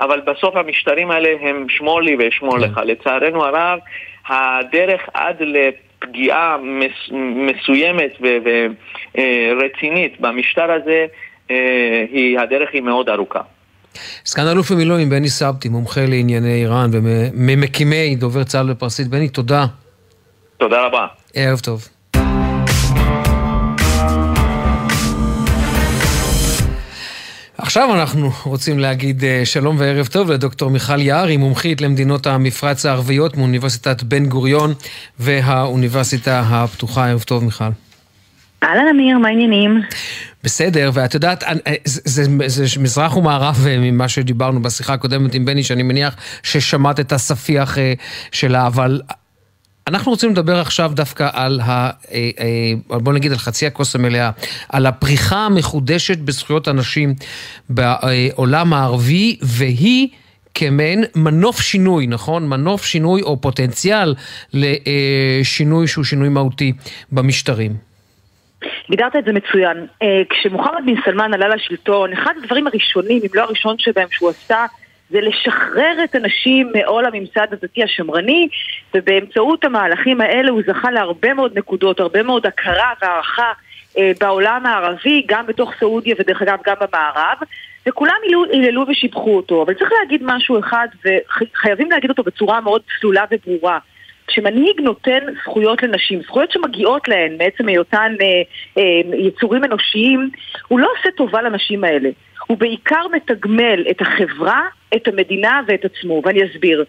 אבל בסוף המשטרים האלה הם שמור לי ואשמור לך. לצערנו הרב, הדרך עד לפגיעה מס, מסוימת ורצינית במשטר הזה, היא, הדרך היא מאוד ארוכה. סגן אלוף במילואים בני סבתי, מומחה לענייני איראן וממקימי דובר צה"ל בפרסית. בני, תודה. תודה רבה. ערב טוב. עכשיו אנחנו רוצים להגיד אה, שלום וערב טוב לדוקטור מיכל יער, היא מומחית למדינות המפרץ הערביות מאוניברסיטת בן גוריון והאוניברסיטה הפתוחה. ערב טוב, מיכל. אהלן אמיר, מה העניינים? בסדר, ואת יודעת, אה, זה, זה, זה, זה מזרח ומערב אה, ממה שדיברנו בשיחה הקודמת עם בני, שאני מניח ששמעת את הספיח שלה, אבל אנחנו רוצים לדבר עכשיו דווקא על, ה, אה, אה, בוא נגיד על חצי הכוס המלאה, על הפריחה המחודשת בזכויות הנשים בעולם הערבי, והיא כמעין מנוף שינוי, נכון? מנוף שינוי או פוטנציאל לשינוי שהוא שינוי מהותי במשטרים. הגדרת את זה מצוין. אה, כשמוחמד בן סלמן עלה לשלטון, אחד הדברים הראשונים, אם לא הראשון שבהם שהוא עשה, זה לשחרר את הנשים מעול הממסד הדתי השמרני, ובאמצעות המהלכים האלה הוא זכה להרבה מאוד נקודות, הרבה מאוד הכרה והערכה אה, בעולם הערבי, גם בתוך סעודיה ודרך אגב גם במערב, וכולם היללו ושיבחו אותו. אבל צריך להגיד משהו אחד, וחייבים להגיד אותו בצורה מאוד צלולה וברורה. כשמנהיג נותן זכויות לנשים, זכויות שמגיעות להן מעצם היותן אה, אה, יצורים אנושיים, הוא לא עושה טובה לנשים האלה. הוא בעיקר מתגמל את החברה, את המדינה ואת עצמו, ואני אסביר.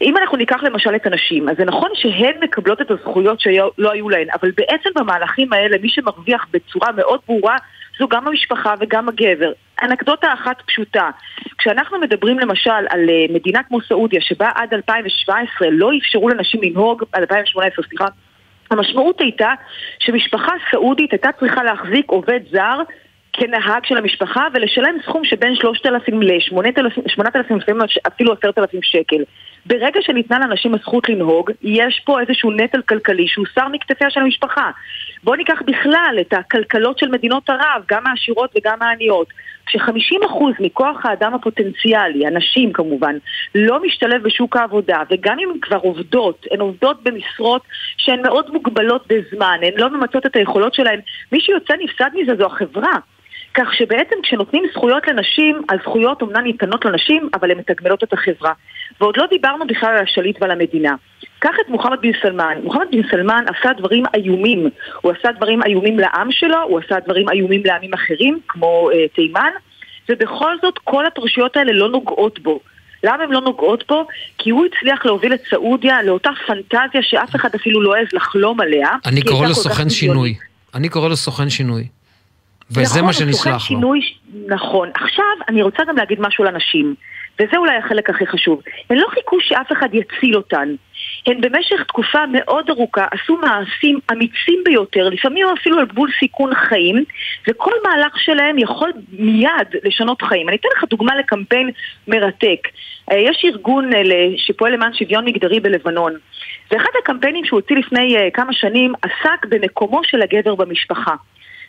אם אנחנו ניקח למשל את הנשים, אז זה נכון שהן מקבלות את הזכויות שלא היו להן, אבל בעצם במהלכים האלה מי שמרוויח בצורה מאוד ברורה זו גם המשפחה וגם הגבר. אנקדוטה אחת פשוטה, כשאנחנו מדברים למשל על אה, מדינה כמו סעודיה שבה עד 2017 לא אפשרו לנשים לנהוג, עד 2018 סליחה, המשמעות הייתה שמשפחה סעודית הייתה צריכה להחזיק עובד זר כנהג של המשפחה ולשלם סכום שבין 3,000 ל-8,000, לפעמים אפילו 10,000 שקל. ברגע שניתנה לאנשים הזכות לנהוג, יש פה איזשהו נטל כלכלי שהוסר מכתפיה של המשפחה. בואו ניקח בכלל את הכלכלות של מדינות ערב, גם העשירות וגם העניות. כש-50% מכוח האדם הפוטנציאלי, הנשים כמובן, לא משתלב בשוק העבודה, וגם אם הן כבר עובדות, הן עובדות במשרות שהן מאוד מוגבלות בזמן, הן לא ממצות את היכולות שלהן, מי שיוצא נפסד מזה זו החברה. כך שבעצם כשנותנים זכויות לנשים, הזכויות אומנם ניתנות לנשים, אבל הן מתגמלות את החברה. ועוד לא דיברנו בכלל על השליט ועל המדינה. קח את מוחמד בן סלמן. מוחמד בן סלמן עשה דברים איומים. הוא עשה דברים איומים לעם שלו, הוא עשה דברים איומים לעמים אחרים, כמו אה, תימן, ובכל זאת כל הפרשיות האלה לא נוגעות בו. למה הן לא נוגעות בו? כי הוא הצליח להוביל את סעודיה לאותה פנטזיה שאף אחד אפילו לא העז לחלום עליה. אני קורא לו סוכן שינוי. אני קורא לו סוכן שינוי. וזה נכון, מה שנסלח לו. שינוי, נכון. עכשיו, אני רוצה גם להגיד משהו לנשים, וזה אולי החלק הכי חשוב. הן לא חיכו שאף אחד יציל אותן. הן במשך תקופה מאוד ארוכה עשו מעשים אמיצים ביותר, לפעמים אפילו על גבול סיכון חיים, וכל מהלך שלהם יכול מיד לשנות חיים. אני אתן לך דוגמה לקמפיין מרתק. אה, יש ארגון אה, שפועל למען שוויון מגדרי בלבנון, ואחד הקמפיינים שהוא הוציא לפני אה, כמה שנים עסק במקומו של הגבר במשפחה.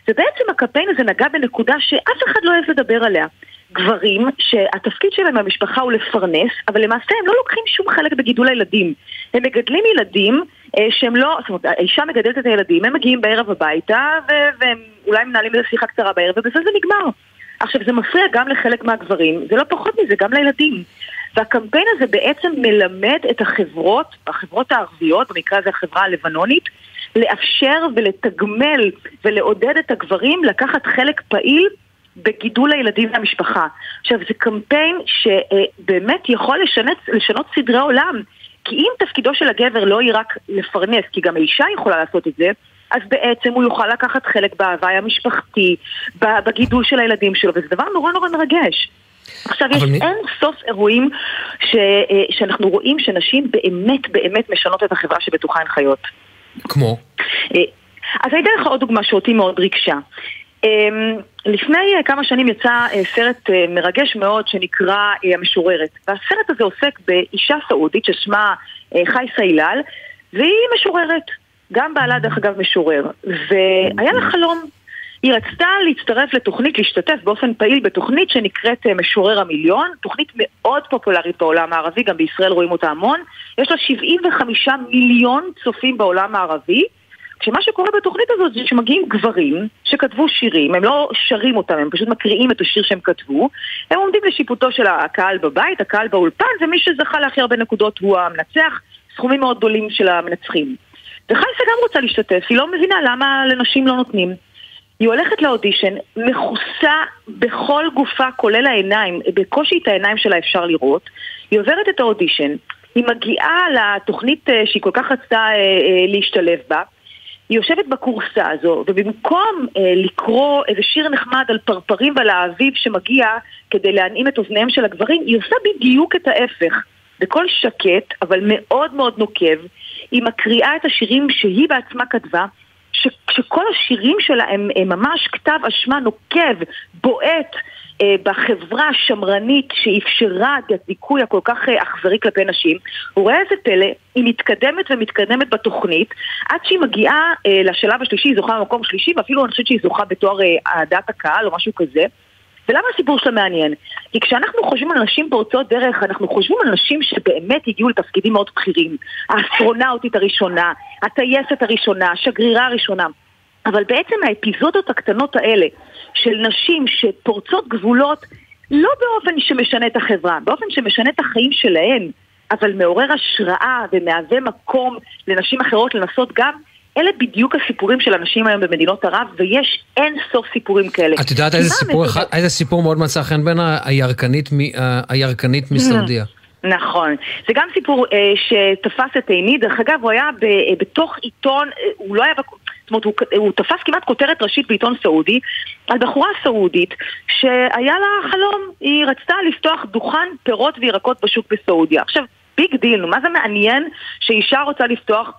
ובעצם הקמפיין הזה נגע בנקודה שאף אחד לא אוהב לדבר עליה. גברים שהתפקיד שלהם במשפחה הוא לפרנס, אבל למעשה הם לא לוקחים שום חלק בגידול הילדים. הם מגדלים ילדים אה, שהם לא, זאת אומרת, האישה מגדלת את הילדים, הם מגיעים בערב הביתה, והם אולי מנהלים איזו שיחה קצרה בערב, ובזה זה נגמר. עכשיו, זה מפריע גם לחלק מהגברים, זה לא פחות מזה, גם לילדים. והקמפיין הזה בעצם מלמד את החברות, החברות הערביות, במקרה הזה החברה הלבנונית, לאפשר ולתגמל ולעודד את הגברים לקחת חלק פעיל בגידול הילדים והמשפחה. עכשיו, זה קמפיין שבאמת יכול לשנות, לשנות סדרי עולם. כי אם תפקידו של הגבר לא יהיה רק לפרנס, כי גם האישה יכולה לעשות את זה, אז בעצם הוא יוכל לקחת חלק בהוואי המשפחתי, בגידול של הילדים שלו, וזה דבר נורא נורא מרגש. עכשיו, יש מ... אין סוף אירועים ש, אה, שאנחנו רואים שנשים באמת באמת משנות את החברה שבתוכה הן חיות. כמו? אה, אז אני אתן לך עוד דוגמה שאותי מאוד ריגשה. אמ, לפני אה, כמה שנים יצא אה, סרט מרגש מאוד שנקרא המשוררת. והסרט הזה עוסק באישה סעודית ששמה חי סיילל, והיא משוררת. גם בעלה דרך אגב משורר. והיה לה חלום. היא רצתה להצטרף לתוכנית, להשתתף באופן פעיל בתוכנית שנקראת אה, משורר המיליון, תוכנית מאוד פופולרית בעולם הערבי, גם בישראל רואים אותה המון. יש לה 75 מיליון צופים בעולם הערבי. כשמה שקורה בתוכנית הזאת זה שמגיעים גברים שכתבו שירים, הם לא שרים אותם, הם פשוט מקריאים את השיר שהם כתבו, הם עומדים לשיפוטו של הקהל בבית, הקהל באולפן, ומי שזכה להכי הרבה נקודות הוא המנצח, סכומים מאוד גדולים של המנצחים. וחייסה גם רוצה להשתתף, היא לא מבינה למה לנשים לא נותנים. היא הולכת לאודישן, מכוסה בכל גופה, כולל העיניים, בקושי את העיניים שלה אפשר לראות. היא עוברת את האודישן, היא מגיעה לתוכנית אה, שהיא כל כך רצתה אה, אה, להשתלב בה. היא יושבת בקורסה הזו, ובמקום אה, לקרוא איזה שיר נחמד על פרפרים ועל האביב שמגיע כדי להנעים את אוזניהם של הגברים, היא עושה בדיוק את ההפך. בקול שקט, אבל מאוד מאוד נוקב, היא מקריאה את השירים שהיא בעצמה כתבה, שכל השירים שלה הם, הם ממש כתב אשמה נוקב, בועט אה, בחברה השמרנית שאפשרה את הדיכוי הכל כך אה, אכזרי כלפי נשים. הוא רואה איזה פלא, היא מתקדמת ומתקדמת בתוכנית, עד שהיא מגיעה אה, לשלב השלישי, היא זוכה במקום שלישי, ואפילו אני חושבת שהיא זוכה בתואר אה, אהדת הקהל או משהו כזה. ולמה הסיפור שלה מעניין? כי כשאנחנו חושבים על נשים פורצות דרך, אנחנו חושבים על נשים שבאמת הגיעו לתפקידים מאוד בכירים. האסטרונאוטית הראשונה, הטייסת הראשונה, השגרירה הראשונה. אבל בעצם האפיזודות הקטנות האלה של נשים שפורצות גבולות לא באופן שמשנה את החברה, באופן שמשנה את החיים שלהן, אבל מעורר השראה ומהווה מקום לנשים אחרות לנסות גם אלה בדיוק הסיפורים של אנשים היום במדינות ערב, ויש אין סוף סיפורים כאלה. את יודעת איזה סיפור, אחד, איזה סיפור מאוד מצא חן בין הירקנית, הירקנית מסעודיה? נכון. זה גם סיפור אה, שתפס את עיני, דרך אגב הוא היה ב, אה, בתוך עיתון, אה, הוא לא היה, זאת אומרת הוא, הוא תפס כמעט כותרת ראשית בעיתון סעודי על בחורה סעודית שהיה לה חלום, היא רצתה לפתוח דוכן פירות וירקות בשוק בסעודיה. עכשיו, big deal, מה זה מעניין שאישה רוצה לפתוח אה,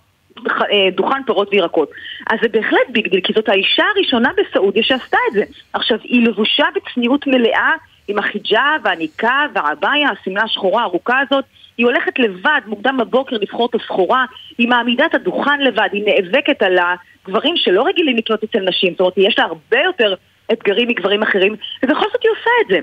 דוכן פירות וירקות. אז זה בהחלט big deal, כי זאת האישה הראשונה בסעודיה שעשתה את זה. עכשיו, היא לבושה בצניעות מלאה עם החיג'אב והניקאב והעבאיה, השמלה השחורה הארוכה הזאת. היא הולכת לבד, מוקדם בבוקר לבחור את הסחורה, היא מעמידה את הדוכן לבד, היא נאבקת על הגברים שלא רגילים לקנות אצל נשים, זאת אומרת, יש לה הרבה יותר אתגרים מגברים אחרים, ובכל זאת היא עושה את זה.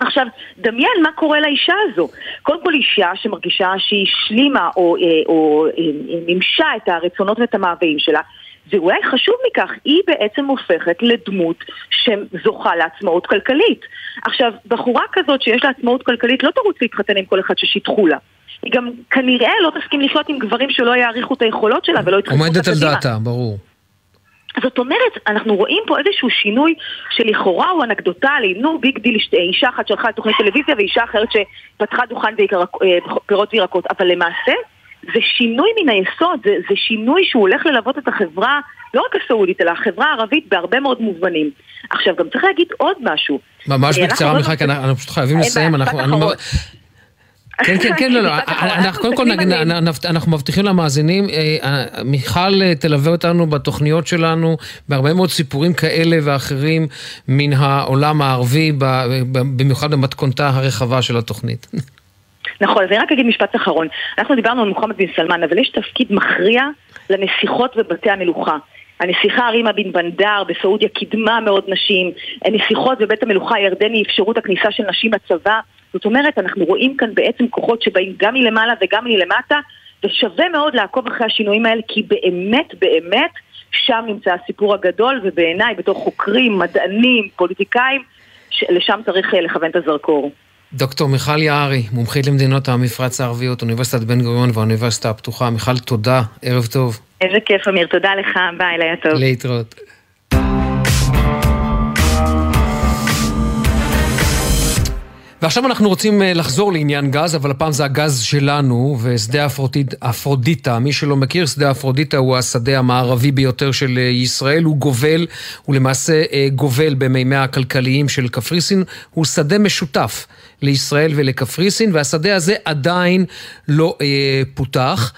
עכשיו, דמיין מה קורה לאישה הזו. קודם כל אישה שמרגישה שהיא השלימה או, או, אה, או אה, מימשה את הרצונות ואת המאוויים שלה, ואולי חשוב מכך, היא בעצם הופכת לדמות שזוכה לעצמאות כלכלית. עכשיו, בחורה כזאת שיש לה עצמאות כלכלית לא תרוץ להתחתן עם כל אחד ששידכו לה. היא גם כנראה לא תסכים לחיות עם גברים שלא יעריכו את היכולות שלה ולא יתחתנו אותה עומדת על דעתה, ברור. זאת אומרת, אנחנו רואים פה איזשהו שינוי שלכאורה הוא אנקדוטלי, נו big deal, אישה אחת שלחה לתוכנית טלוויזיה ואישה אחרת שפתחה דוכן אה, פירות וירקות, אבל למעשה זה שינוי מן היסוד, זה, זה שינוי שהוא הולך ללוות את החברה, לא רק הסעודית, אלא החברה הערבית בהרבה מאוד מובנים. עכשיו, גם צריך להגיד עוד משהו. ממש אה, בקצרה, מיכל, כי אנחנו פשוט חייבים לסיים. כן, כן, כן, לא, לא, אנחנו קודם כל, אנחנו מבטיחים למאזינים, אה, אה, מיכל תלווה אותנו בתוכניות שלנו, בהרבה מאוד סיפורים כאלה ואחרים מן העולם הערבי, במיוחד במתכונתה הרחבה של התוכנית. נכון, אז אני רק אגיד משפט אחרון. אנחנו דיברנו על מוחמד בן סלמן, אבל יש תפקיד מכריע לנסיכות בבתי המלוכה. הנסיכה רימה בן בנדר בסעודיה קידמה מאוד נשים, הנסיכות בבית המלוכה הירדני אפשרו את הכניסה של נשים לצבא. זאת אומרת, אנחנו רואים כאן בעצם כוחות שבאים גם מלמעלה וגם מלמטה, ושווה מאוד לעקוב אחרי השינויים האלה, כי באמת, באמת, שם נמצא הסיפור הגדול, ובעיניי, בתור חוקרים, מדענים, פוליטיקאים, לשם צריך אה, לכוון את הזרקור. דוקטור מיכל יערי, מומחית למדינות המפרץ הערביות, אוניברסיטת בן גוריון והאוניברסיטה הפתוחה. מיכל, תודה, ערב טוב. איזה כיף, אמיר, תודה לך, ביי, לילה טוב. להתראות. ועכשיו אנחנו רוצים אה, לחזור לעניין גז, אבל הפעם זה הגז שלנו, ושדה אפרודיט, אפרודיטה. מי שלא מכיר, שדה אפרודיטה הוא השדה המערבי ביותר של אה, ישראל. הוא גובל, הוא למעשה אה, גובל במימיה הכלכליים של קפריסין. הוא שדה משותף לישראל ולקפריסין, והשדה הזה עדיין לא אה, פותח.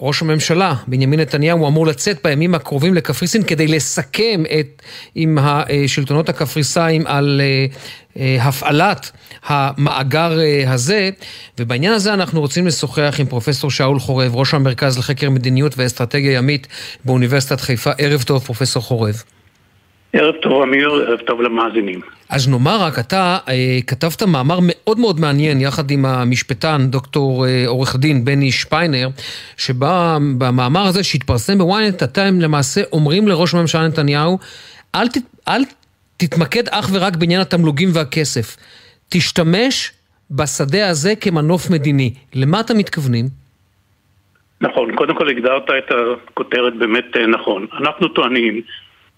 ראש הממשלה, בנימין נתניהו, אמור לצאת בימים הקרובים לקפריסין כדי לסכם את, עם השלטונות הקפריסאים על אה, אה, הפעלת המאגר אה, הזה, ובעניין הזה אנחנו רוצים לשוחח עם פרופסור שאול חורב, ראש המרכז לחקר מדיניות ואסטרטגיה ימית באוניברסיטת חיפה. ערב טוב, פרופסור חורב. ערב טוב אמיר, ערב טוב למאזינים. אז נאמר רק, אתה אה, כתבת מאמר מאוד מאוד מעניין יחד עם המשפטן, דוקטור אה, עורך דין בני שפיינר, שבה במאמר הזה שהתפרסם בוויינט, אתם למעשה אומרים לראש הממשלה נתניהו, אל, ת, אל תתמקד אך ורק בעניין התמלוגים והכסף. תשתמש בשדה הזה כמנוף מדיני. למה אתם מתכוונים? נכון, קודם כל הגדרת את הכותרת באמת אה, נכון. אנחנו טוענים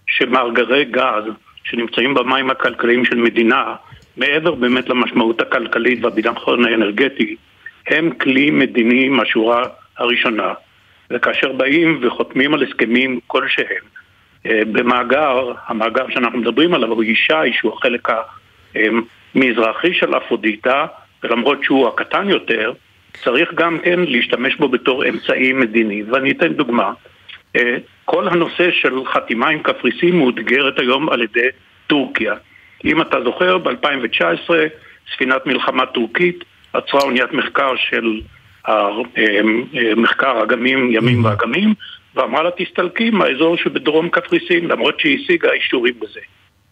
שמאגרי גז שנמצאים במים הכלכליים של מדינה, מעבר באמת למשמעות הכלכלית והביטחון האנרגטי, הם כלי מדיני מהשורה הראשונה. וכאשר באים וחותמים על הסכמים כלשהם אה, במאגר, המאגר שאנחנו מדברים עליו הוא ישי, שהוא החלק המזרחי של אפרודיטה, ולמרות שהוא הקטן יותר, צריך גם כן להשתמש בו בתור אמצעי מדיני. ואני אתן דוגמה. אה, כל הנושא של חתימה עם קפריסין מאותגרת היום על ידי טורקיה. אם אתה זוכר, ב-2019 ספינת מלחמה טורקית עצרה אוניית מחקר של אה, אה, מחקר אגמים, ימים. ואגמים, ואמרה לה תסתלקי מהאזור שבדרום קפריסין, למרות שהיא השיגה אישורים בזה.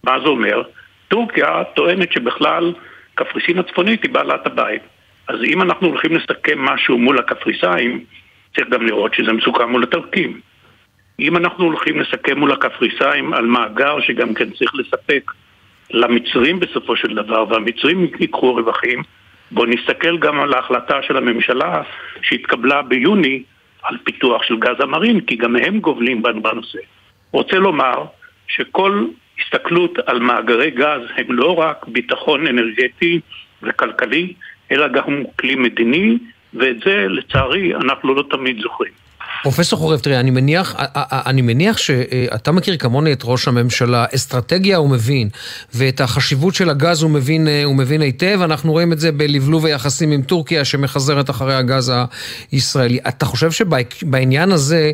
מה זה אומר? טורקיה טוענת שבכלל קפריסין הצפונית היא בעלת הבית. אז אם אנחנו הולכים לסכם משהו מול הקפריסאים, צריך גם לראות שזה מסוכם מול הטורקים. אם אנחנו הולכים לסכם מול הקפריסאים על מאגר שגם כן צריך לספק למצרים בסופו של דבר, והמצרים ייקחו רווחים, בואו נסתכל גם על ההחלטה של הממשלה שהתקבלה ביוני על פיתוח של גז המרין, כי גם הם גובלים בנושא. רוצה לומר שכל הסתכלות על מאגרי גז הם לא רק ביטחון אנרגטי וכלכלי, אלא גם כלי מדיני, ואת זה לצערי אנחנו לא תמיד זוכרים. פרופסור חורב, תראה, אני מניח, אני מניח שאתה מכיר כמוני את ראש הממשלה, אסטרטגיה הוא מבין, ואת החשיבות של הגז הוא מבין, הוא מבין היטב, אנחנו רואים את זה בלבלוב היחסים עם טורקיה שמחזרת אחרי הגז הישראלי. אתה חושב שבעניין הזה...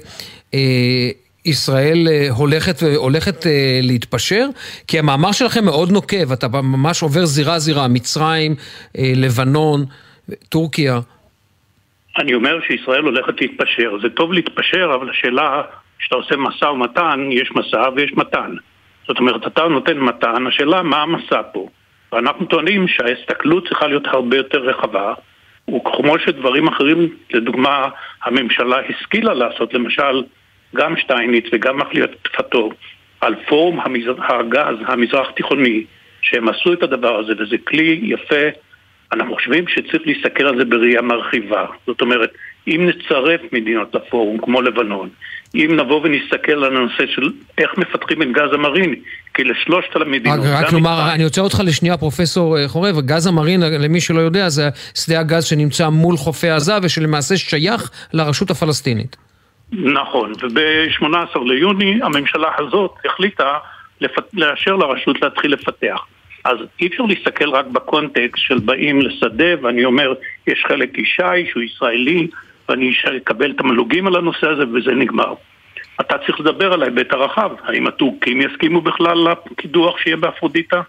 ישראל הולכת, הולכת להתפשר? כי המאמר שלכם מאוד נוקב, אתה ממש עובר זירה-זירה, מצרים, לבנון, טורקיה. אני אומר שישראל הולכת להתפשר. זה טוב להתפשר, אבל השאלה, כשאתה עושה משא ומתן, יש משא ויש מתן. זאת אומרת, אתה נותן מתן, השאלה מה המשא פה. ואנחנו טוענים שההסתכלות צריכה להיות הרבה יותר רחבה, וכמו שדברים אחרים, לדוגמה, הממשלה השכילה לעשות, למשל, גם שטייניץ וגם מחליפתו, על פורום המזר... הגז המזרח תיכוני, שהם עשו את הדבר הזה, וזה כלי יפה אנחנו חושבים שצריך להסתכל על זה בראייה מרחיבה. זאת אומרת, אם נצרף מדינות לפורום, כמו לבנון, אם נבוא ונסתכל על הנושא של איך מפתחים את גז המרין, כי לשלושת המדינות... רק, רק לומר, אני עוצר אותך לשנייה, פרופסור אה, חורב, גז המרין, למי שלא יודע, זה שדה הגז שנמצא מול חופי עזה ושלמעשה שייך לרשות הפלסטינית. נכון, וב-18 ליוני הממשלה הזאת החליטה. לאשר לרשות להתחיל לפתח. אז אי אפשר להסתכל רק בקונטקסט של באים לשדה ואני אומר, יש חלק ישי שהוא ישראלי ואני אקבל תמלוגים על הנושא הזה וזה נגמר. אתה צריך לדבר על ההיבט הרחב, האם הטורקים יסכימו בכלל לקידוח שיהיה באפרודיטה?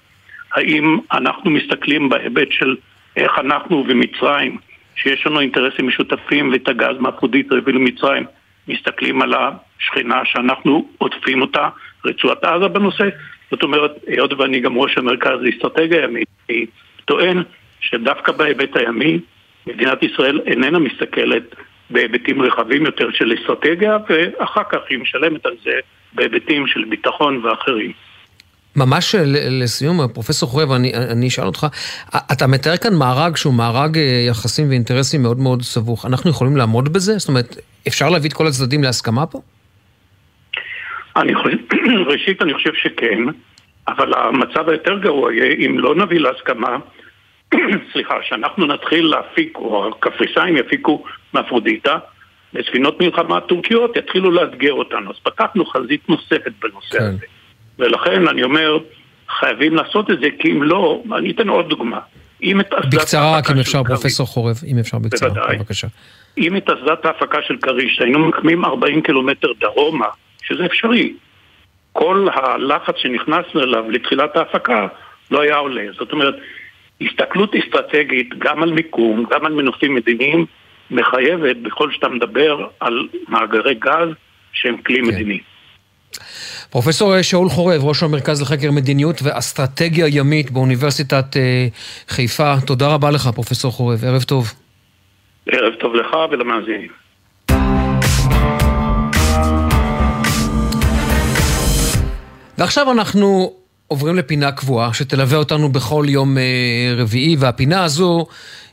האם אנחנו מסתכלים בהיבט של איך אנחנו ומצרים, שיש לנו אינטרסים משותפים ואת הגז מאפרודיטה ולמצרים, מסתכלים על השכנה שאנחנו עוטפים אותה, רצועת עזה בנושא, זאת אומרת, היות ואני גם ראש המרכז לאסטרטגיה ימית, אני טוען שדווקא בהיבט הימי, מדינת ישראל איננה מסתכלת בהיבטים רחבים יותר של אסטרטגיה, ואחר כך היא משלמת על זה בהיבטים של ביטחון ואחרים. ממש לסיום, פרופסור חורב, אני, אני אשאל אותך, אתה מתאר כאן מארג שהוא מארג אה, יחסים ואינטרסים מאוד מאוד סבוך. אנחנו יכולים לעמוד בזה? זאת אומרת, אפשר להביא את כל הצדדים להסכמה פה? אני חושב, ראשית אני חושב שכן, אבל המצב היותר גרוע יהיה אם לא נביא להסכמה, סליחה, שאנחנו נתחיל להפיק, או הקפריסאים יפיקו מאפרודיטה, וספינות מלחמה טורקיות יתחילו לאתגר אותנו. אז פתחנו חזית נוספת בנושא כן. הזה. ולכן אני אומר, חייבים לעשות את זה, כי אם לא, אני אתן עוד דוגמה. בקצרה, רק אם אפשר, פרופסור חורב, אם אפשר בקצרה, בוודאי. בבקשה. אם את אסדת ההפקה של כריש היינו מקמים 40 קילומטר דרומה שזה אפשרי. כל הלחץ שנכנסנו אליו לתחילת ההפקה לא היה עולה. זאת אומרת, הסתכלות אסטרטגית גם על מיקום, גם על מנופים מדיניים, מחייבת בכל שאתה מדבר על מאגרי גז שהם כלי כן. מדיני. פרופסור שאול חורב, ראש המרכז לחקר מדיניות ואסטרטגיה ימית באוניברסיטת אה, חיפה, תודה רבה לך, פרופסור חורב, ערב טוב. ערב טוב לך ולמאזינים. ועכשיו אנחנו עוברים לפינה קבועה שתלווה אותנו בכל יום אה, רביעי, והפינה הזו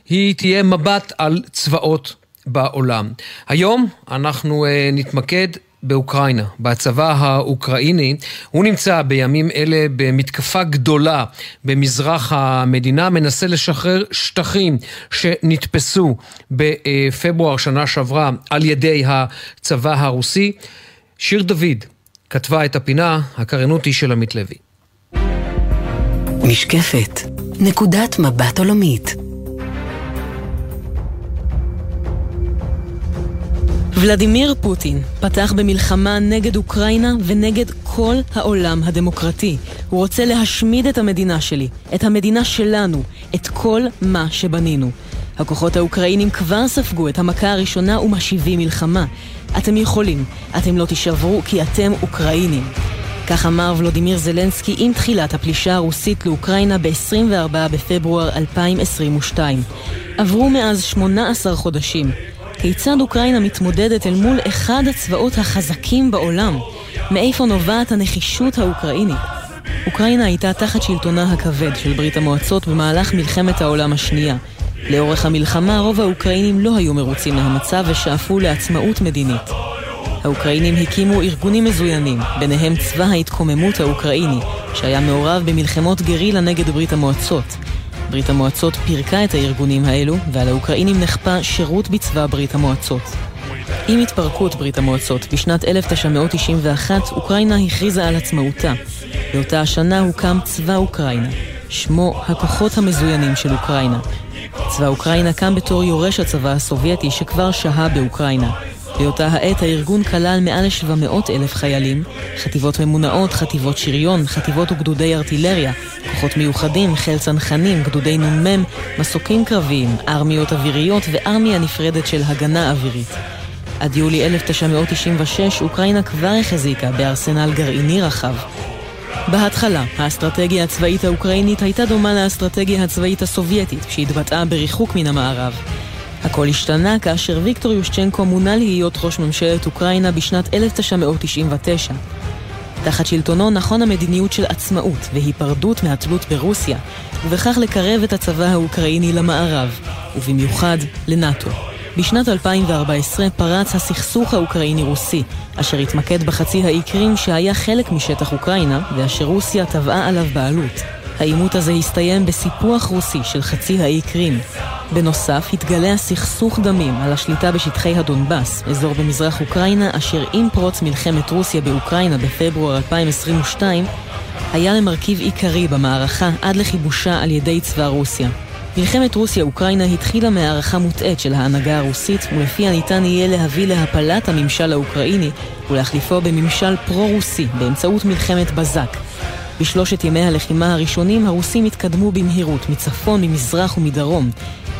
היא תהיה מבט על צבאות בעולם. היום אנחנו אה, נתמקד באוקראינה, בצבא האוקראיני. הוא נמצא בימים אלה במתקפה גדולה במזרח המדינה, מנסה לשחרר שטחים שנתפסו בפברואר שנה שעברה על ידי הצבא הרוסי. שיר דוד כתבה את הפינה, הקריינות היא של עמית לוי. משקפת, נקודת מבט עולמית. ולדימיר פוטין פתח במלחמה נגד אוקראינה ונגד כל העולם הדמוקרטי. הוא רוצה להשמיד את המדינה שלי, את המדינה שלנו, את כל מה שבנינו. הכוחות האוקראינים כבר ספגו את המכה הראשונה ומשיבים מלחמה. אתם יכולים, אתם לא תישברו כי אתם אוקראינים. כך אמר ולודימיר זלנסקי עם תחילת הפלישה הרוסית לאוקראינה ב-24 בפברואר 2022. עברו מאז 18 חודשים. כיצד אוקראינה מתמודדת אל מול אחד הצבאות החזקים בעולם? מאיפה נובעת הנחישות האוקראינית? אוקראינה הייתה תחת שלטונה הכבד של ברית המועצות במהלך מלחמת העולם השנייה. לאורך המלחמה רוב האוקראינים לא היו מרוצים מהמצב ושאפו לעצמאות מדינית. האוקראינים הקימו ארגונים מזוינים, ביניהם צבא ההתקוממות האוקראיני, שהיה מעורב במלחמות גרילה נגד ברית המועצות. ברית המועצות פירקה את הארגונים האלו, ועל האוקראינים נכפה שירות בצבא ברית המועצות. עם התפרקות ברית המועצות בשנת 1991, אוקראינה הכריזה על עצמאותה. באותה השנה הוקם צבא אוקראינה, שמו הכוחות המזוינים של אוקראינה. צבא אוקראינה קם בתור יורש הצבא הסובייטי שכבר שהה באוקראינה. באותה העת הארגון כלל מעל ל-700 אלף חיילים, חטיבות ממונעות, חטיבות שריון, חטיבות וגדודי ארטילריה, כוחות מיוחדים, חיל צנחנים, גדודי נ"מ, מסוקים קרביים, ארמיות אוויריות וארמיה נפרדת של הגנה אווירית. עד יולי 1996 אוקראינה כבר החזיקה בארסנל גרעיני רחב. בהתחלה, האסטרטגיה הצבאית האוקראינית הייתה דומה לאסטרטגיה הצבאית הסובייטית, שהתבטאה בריחוק מן המערב. הכל השתנה כאשר ויקטור יושצ'נקו מונה להיות ראש ממשלת אוקראינה בשנת 1999. תחת שלטונו נכון המדיניות של עצמאות והיפרדות מהתלות ברוסיה, ובכך לקרב את הצבא האוקראיני למערב, ובמיוחד לנאט"ו. בשנת 2014 פרץ הסכסוך האוקראיני-רוסי, אשר התמקד בחצי האי קרים שהיה חלק משטח אוקראינה, ואשר רוסיה תבעה עליו בעלות. העימות הזה הסתיים בסיפוח רוסי של חצי האי קרים. בנוסף, התגלה הסכסוך דמים על השליטה בשטחי הדונבאס, אזור במזרח אוקראינה, אשר עם פרוץ מלחמת רוסיה באוקראינה בפברואר 2022, היה למרכיב עיקרי במערכה עד לכיבושה על ידי צבא רוסיה. מלחמת רוסיה-אוקראינה התחילה מהערכה מוטעית של ההנהגה הרוסית, ולפיה ניתן יהיה להביא להפלת הממשל האוקראיני ולהחליפו בממשל פרו-רוסי באמצעות מלחמת בזק. בשלושת ימי הלחימה הראשונים הרוסים התקדמו במהירות מצפון, ממזרח ומדרום.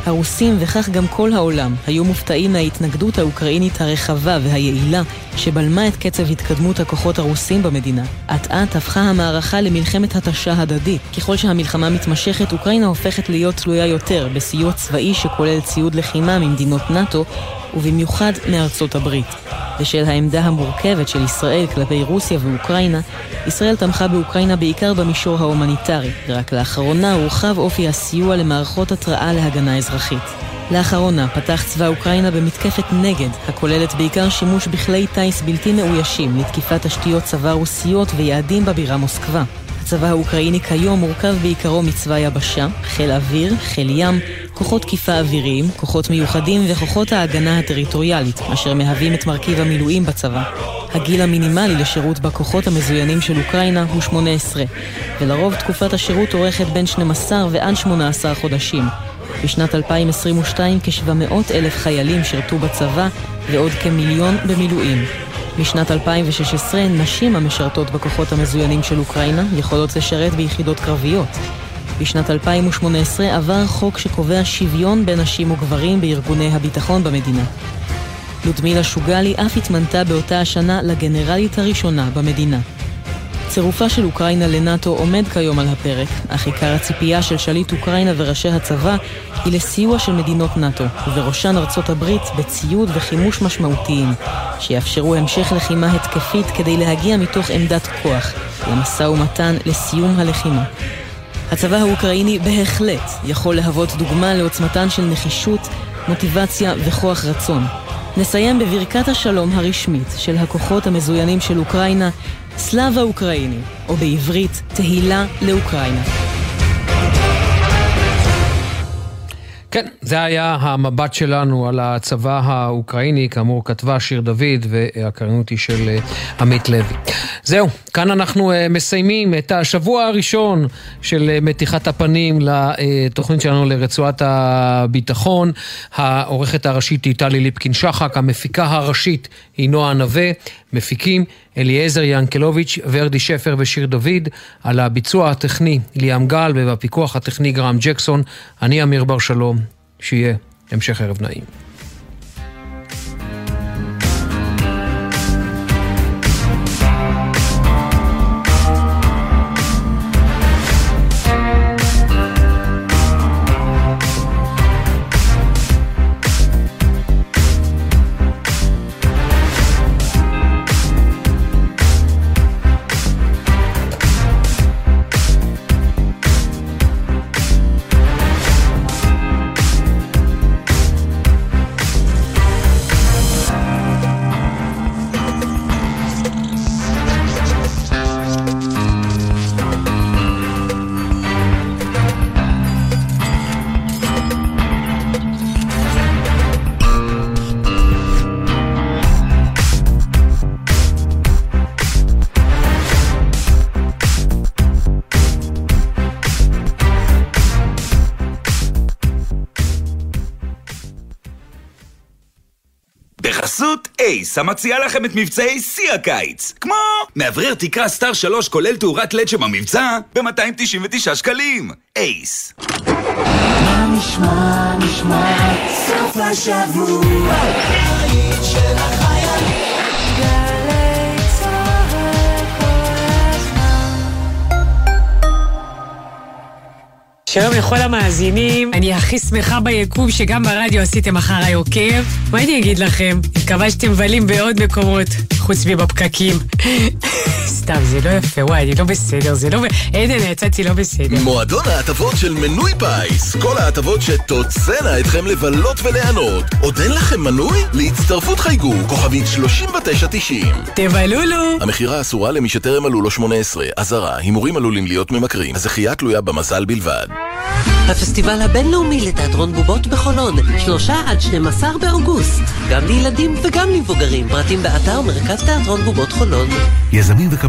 הרוסים וכך גם כל העולם היו מופתעים מההתנגדות האוקראינית הרחבה והיעילה שבלמה את קצב התקדמות הכוחות הרוסים במדינה. אט אט הפכה המערכה למלחמת התשה הדדית. ככל שהמלחמה מתמשכת, אוקראינה הופכת להיות תלויה יותר בסיוע צבאי שכולל ציוד לחימה ממדינות נאט"ו ובמיוחד מארצות הברית. בשל העמדה המורכבת של ישראל כלפי רוסיה ואוקראינה, ישראל תמכה באוקראינה בעיקר במישור ההומניטרי, ורק לאחרונה הורחב אופי הסיוע למערכות התרעה להגנה אזרחית. לאחרונה פתח צבא אוקראינה במתקפת נגד, הכוללת בעיקר שימוש בכלי טיס בלתי מאוישים לתקיפת תשתיות צבא רוסיות ויעדים בבירה מוסקבה. הצבא האוקראיני כיום מורכב בעיקרו מצבא יבשה, חיל אוויר, חיל ים, כוחות תקיפה אוויריים, כוחות מיוחדים וכוחות ההגנה הטריטוריאלית, אשר מהווים את מרכיב המילואים בצבא. הגיל המינימלי לשירות בכוחות המזוינים של אוקראינה הוא 18, ולרוב תקופת השירות אורכת בין 12 ועד 18 חודשים. בשנת 2022 כ-700 אלף חיילים שירתו בצבא ועוד כמיליון במילואים. משנת 2016 נשים המשרתות בכוחות המזוינים של אוקראינה יכולות לשרת ביחידות קרביות. בשנת 2018 עבר חוק שקובע שוויון בין נשים וגברים בארגוני הביטחון במדינה. לודמילה שוגלי אף התמנתה באותה השנה לגנרלית הראשונה במדינה. צירופה של אוקראינה לנאט"ו עומד כיום על הפרק, אך עיקר הציפייה של שליט אוקראינה וראשי הצבא היא לסיוע של מדינות נאט"ו, ובראשן ארצות הברית בציוד וחימוש משמעותיים, שיאפשרו המשך לחימה התקפית כדי להגיע מתוך עמדת כוח למשא ומתן לסיום הלחימה. הצבא האוקראיני בהחלט יכול להוות דוגמה לעוצמתן של נחישות, מוטיבציה וכוח רצון. נסיים בברכת השלום הרשמית של הכוחות המזוינים של אוקראינה, סלאבה אוקראיני, או בעברית, תהילה לאוקראינה. כן, זה היה המבט שלנו על הצבא האוקראיני, כאמור כתבה שיר דוד והקריינות היא של אה, עמית לוי. זהו, כאן אנחנו אה, מסיימים את השבוע הראשון של אה, מתיחת הפנים לתוכנית שלנו לרצועת הביטחון. העורכת הראשית היא טלי ליפקין שחק, המפיקה הראשית היא נועה נווה, מפיקים אליעזר ינקלוביץ', ורדי שפר ושיר דוד, על הביצוע הטכני ליאם גל ובפיקוח הטכני גרם ג'קסון. אני אמיר בר שלום, שיהיה המשך ערב נעים. אייס, המציעה לכם את מבצעי שיא הקיץ. כמו מאוורר תקרה סטאר 3 כולל תאורת לד שבמבצע ב-299 שקלים. אייס. מה נשמע, נשמע, סוף השבוע, שלום לכל המאזינים, אני הכי שמחה ביקום שגם ברדיו עשיתם אחריי עוקב. מה אני אגיד לכם? מקווה שאתם מבלים בעוד מקומות, חוץ מבפקקים. סתם, זה לא יפה, וואי, אני לא בסדר, זה לא... עדן, יצאתי לא בסדר. מועדון ההטבות של מנוי פיס. כל ההטבות שתוצאנה אתכם לבלות וליהנות. עוד אין לכם מנוי? להצטרפות חייגו, כוכבית 3990. תבלולו! המכירה אסורה למי שטרם מלאו לו 18. אזהרה, הימורים עלולים להיות ממכרים. הזכייה תלויה במזל בלבד. הפסטיבל הבינלאומי לתיאטרון בובות בחולון, שלושה עד 12 באוגוסט. גם לילדים וגם למבוגרים, פרטים באתר מרכז תיאטרון בובות חולון. יזמים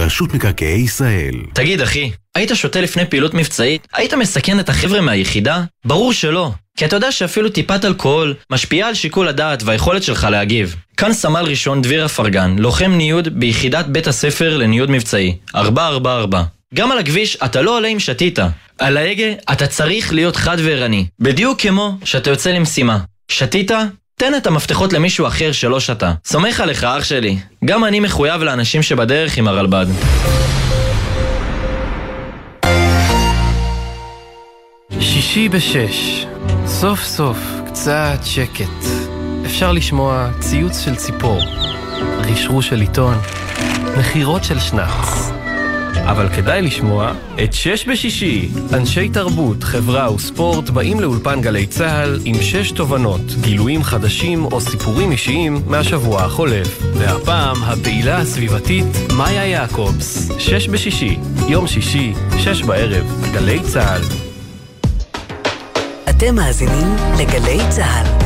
רשות מקרקעי ישראל. תגיד, אחי, היית שותה לפני פעילות מבצעית? היית מסכן את החבר'ה מהיחידה? ברור שלא. כי אתה יודע שאפילו טיפת אלכוהול משפיעה על שיקול הדעת והיכולת שלך להגיב. כאן סמל ראשון דביר אפרגן, לוחם ניוד ביחידת בית הספר לניוד מבצעי, 444. גם על הכביש אתה לא עולה אם שתית. על ההגה אתה צריך להיות חד וערני. בדיוק כמו שאתה יוצא למשימה. שתית? תן את המפתחות למישהו אחר שלא שתה. סומך עליך, אח שלי. גם אני מחויב לאנשים שבדרך עם הרלב"ד. שישי בשש. סוף סוף, קצת שקט. אפשר לשמוע ציוץ של ציפור, רשרוש של עיתון, נחירות של שנץ. אבל כדאי לשמוע את שש בשישי. אנשי תרבות, חברה וספורט באים לאולפן גלי צה"ל עם שש תובנות, גילויים חדשים או סיפורים אישיים מהשבוע החולף. והפעם הפעילה הסביבתית מאיה יעקובס. שש בשישי, יום שישי, שש בערב, גלי צה"ל. אתם מאזינים לגלי צה"ל.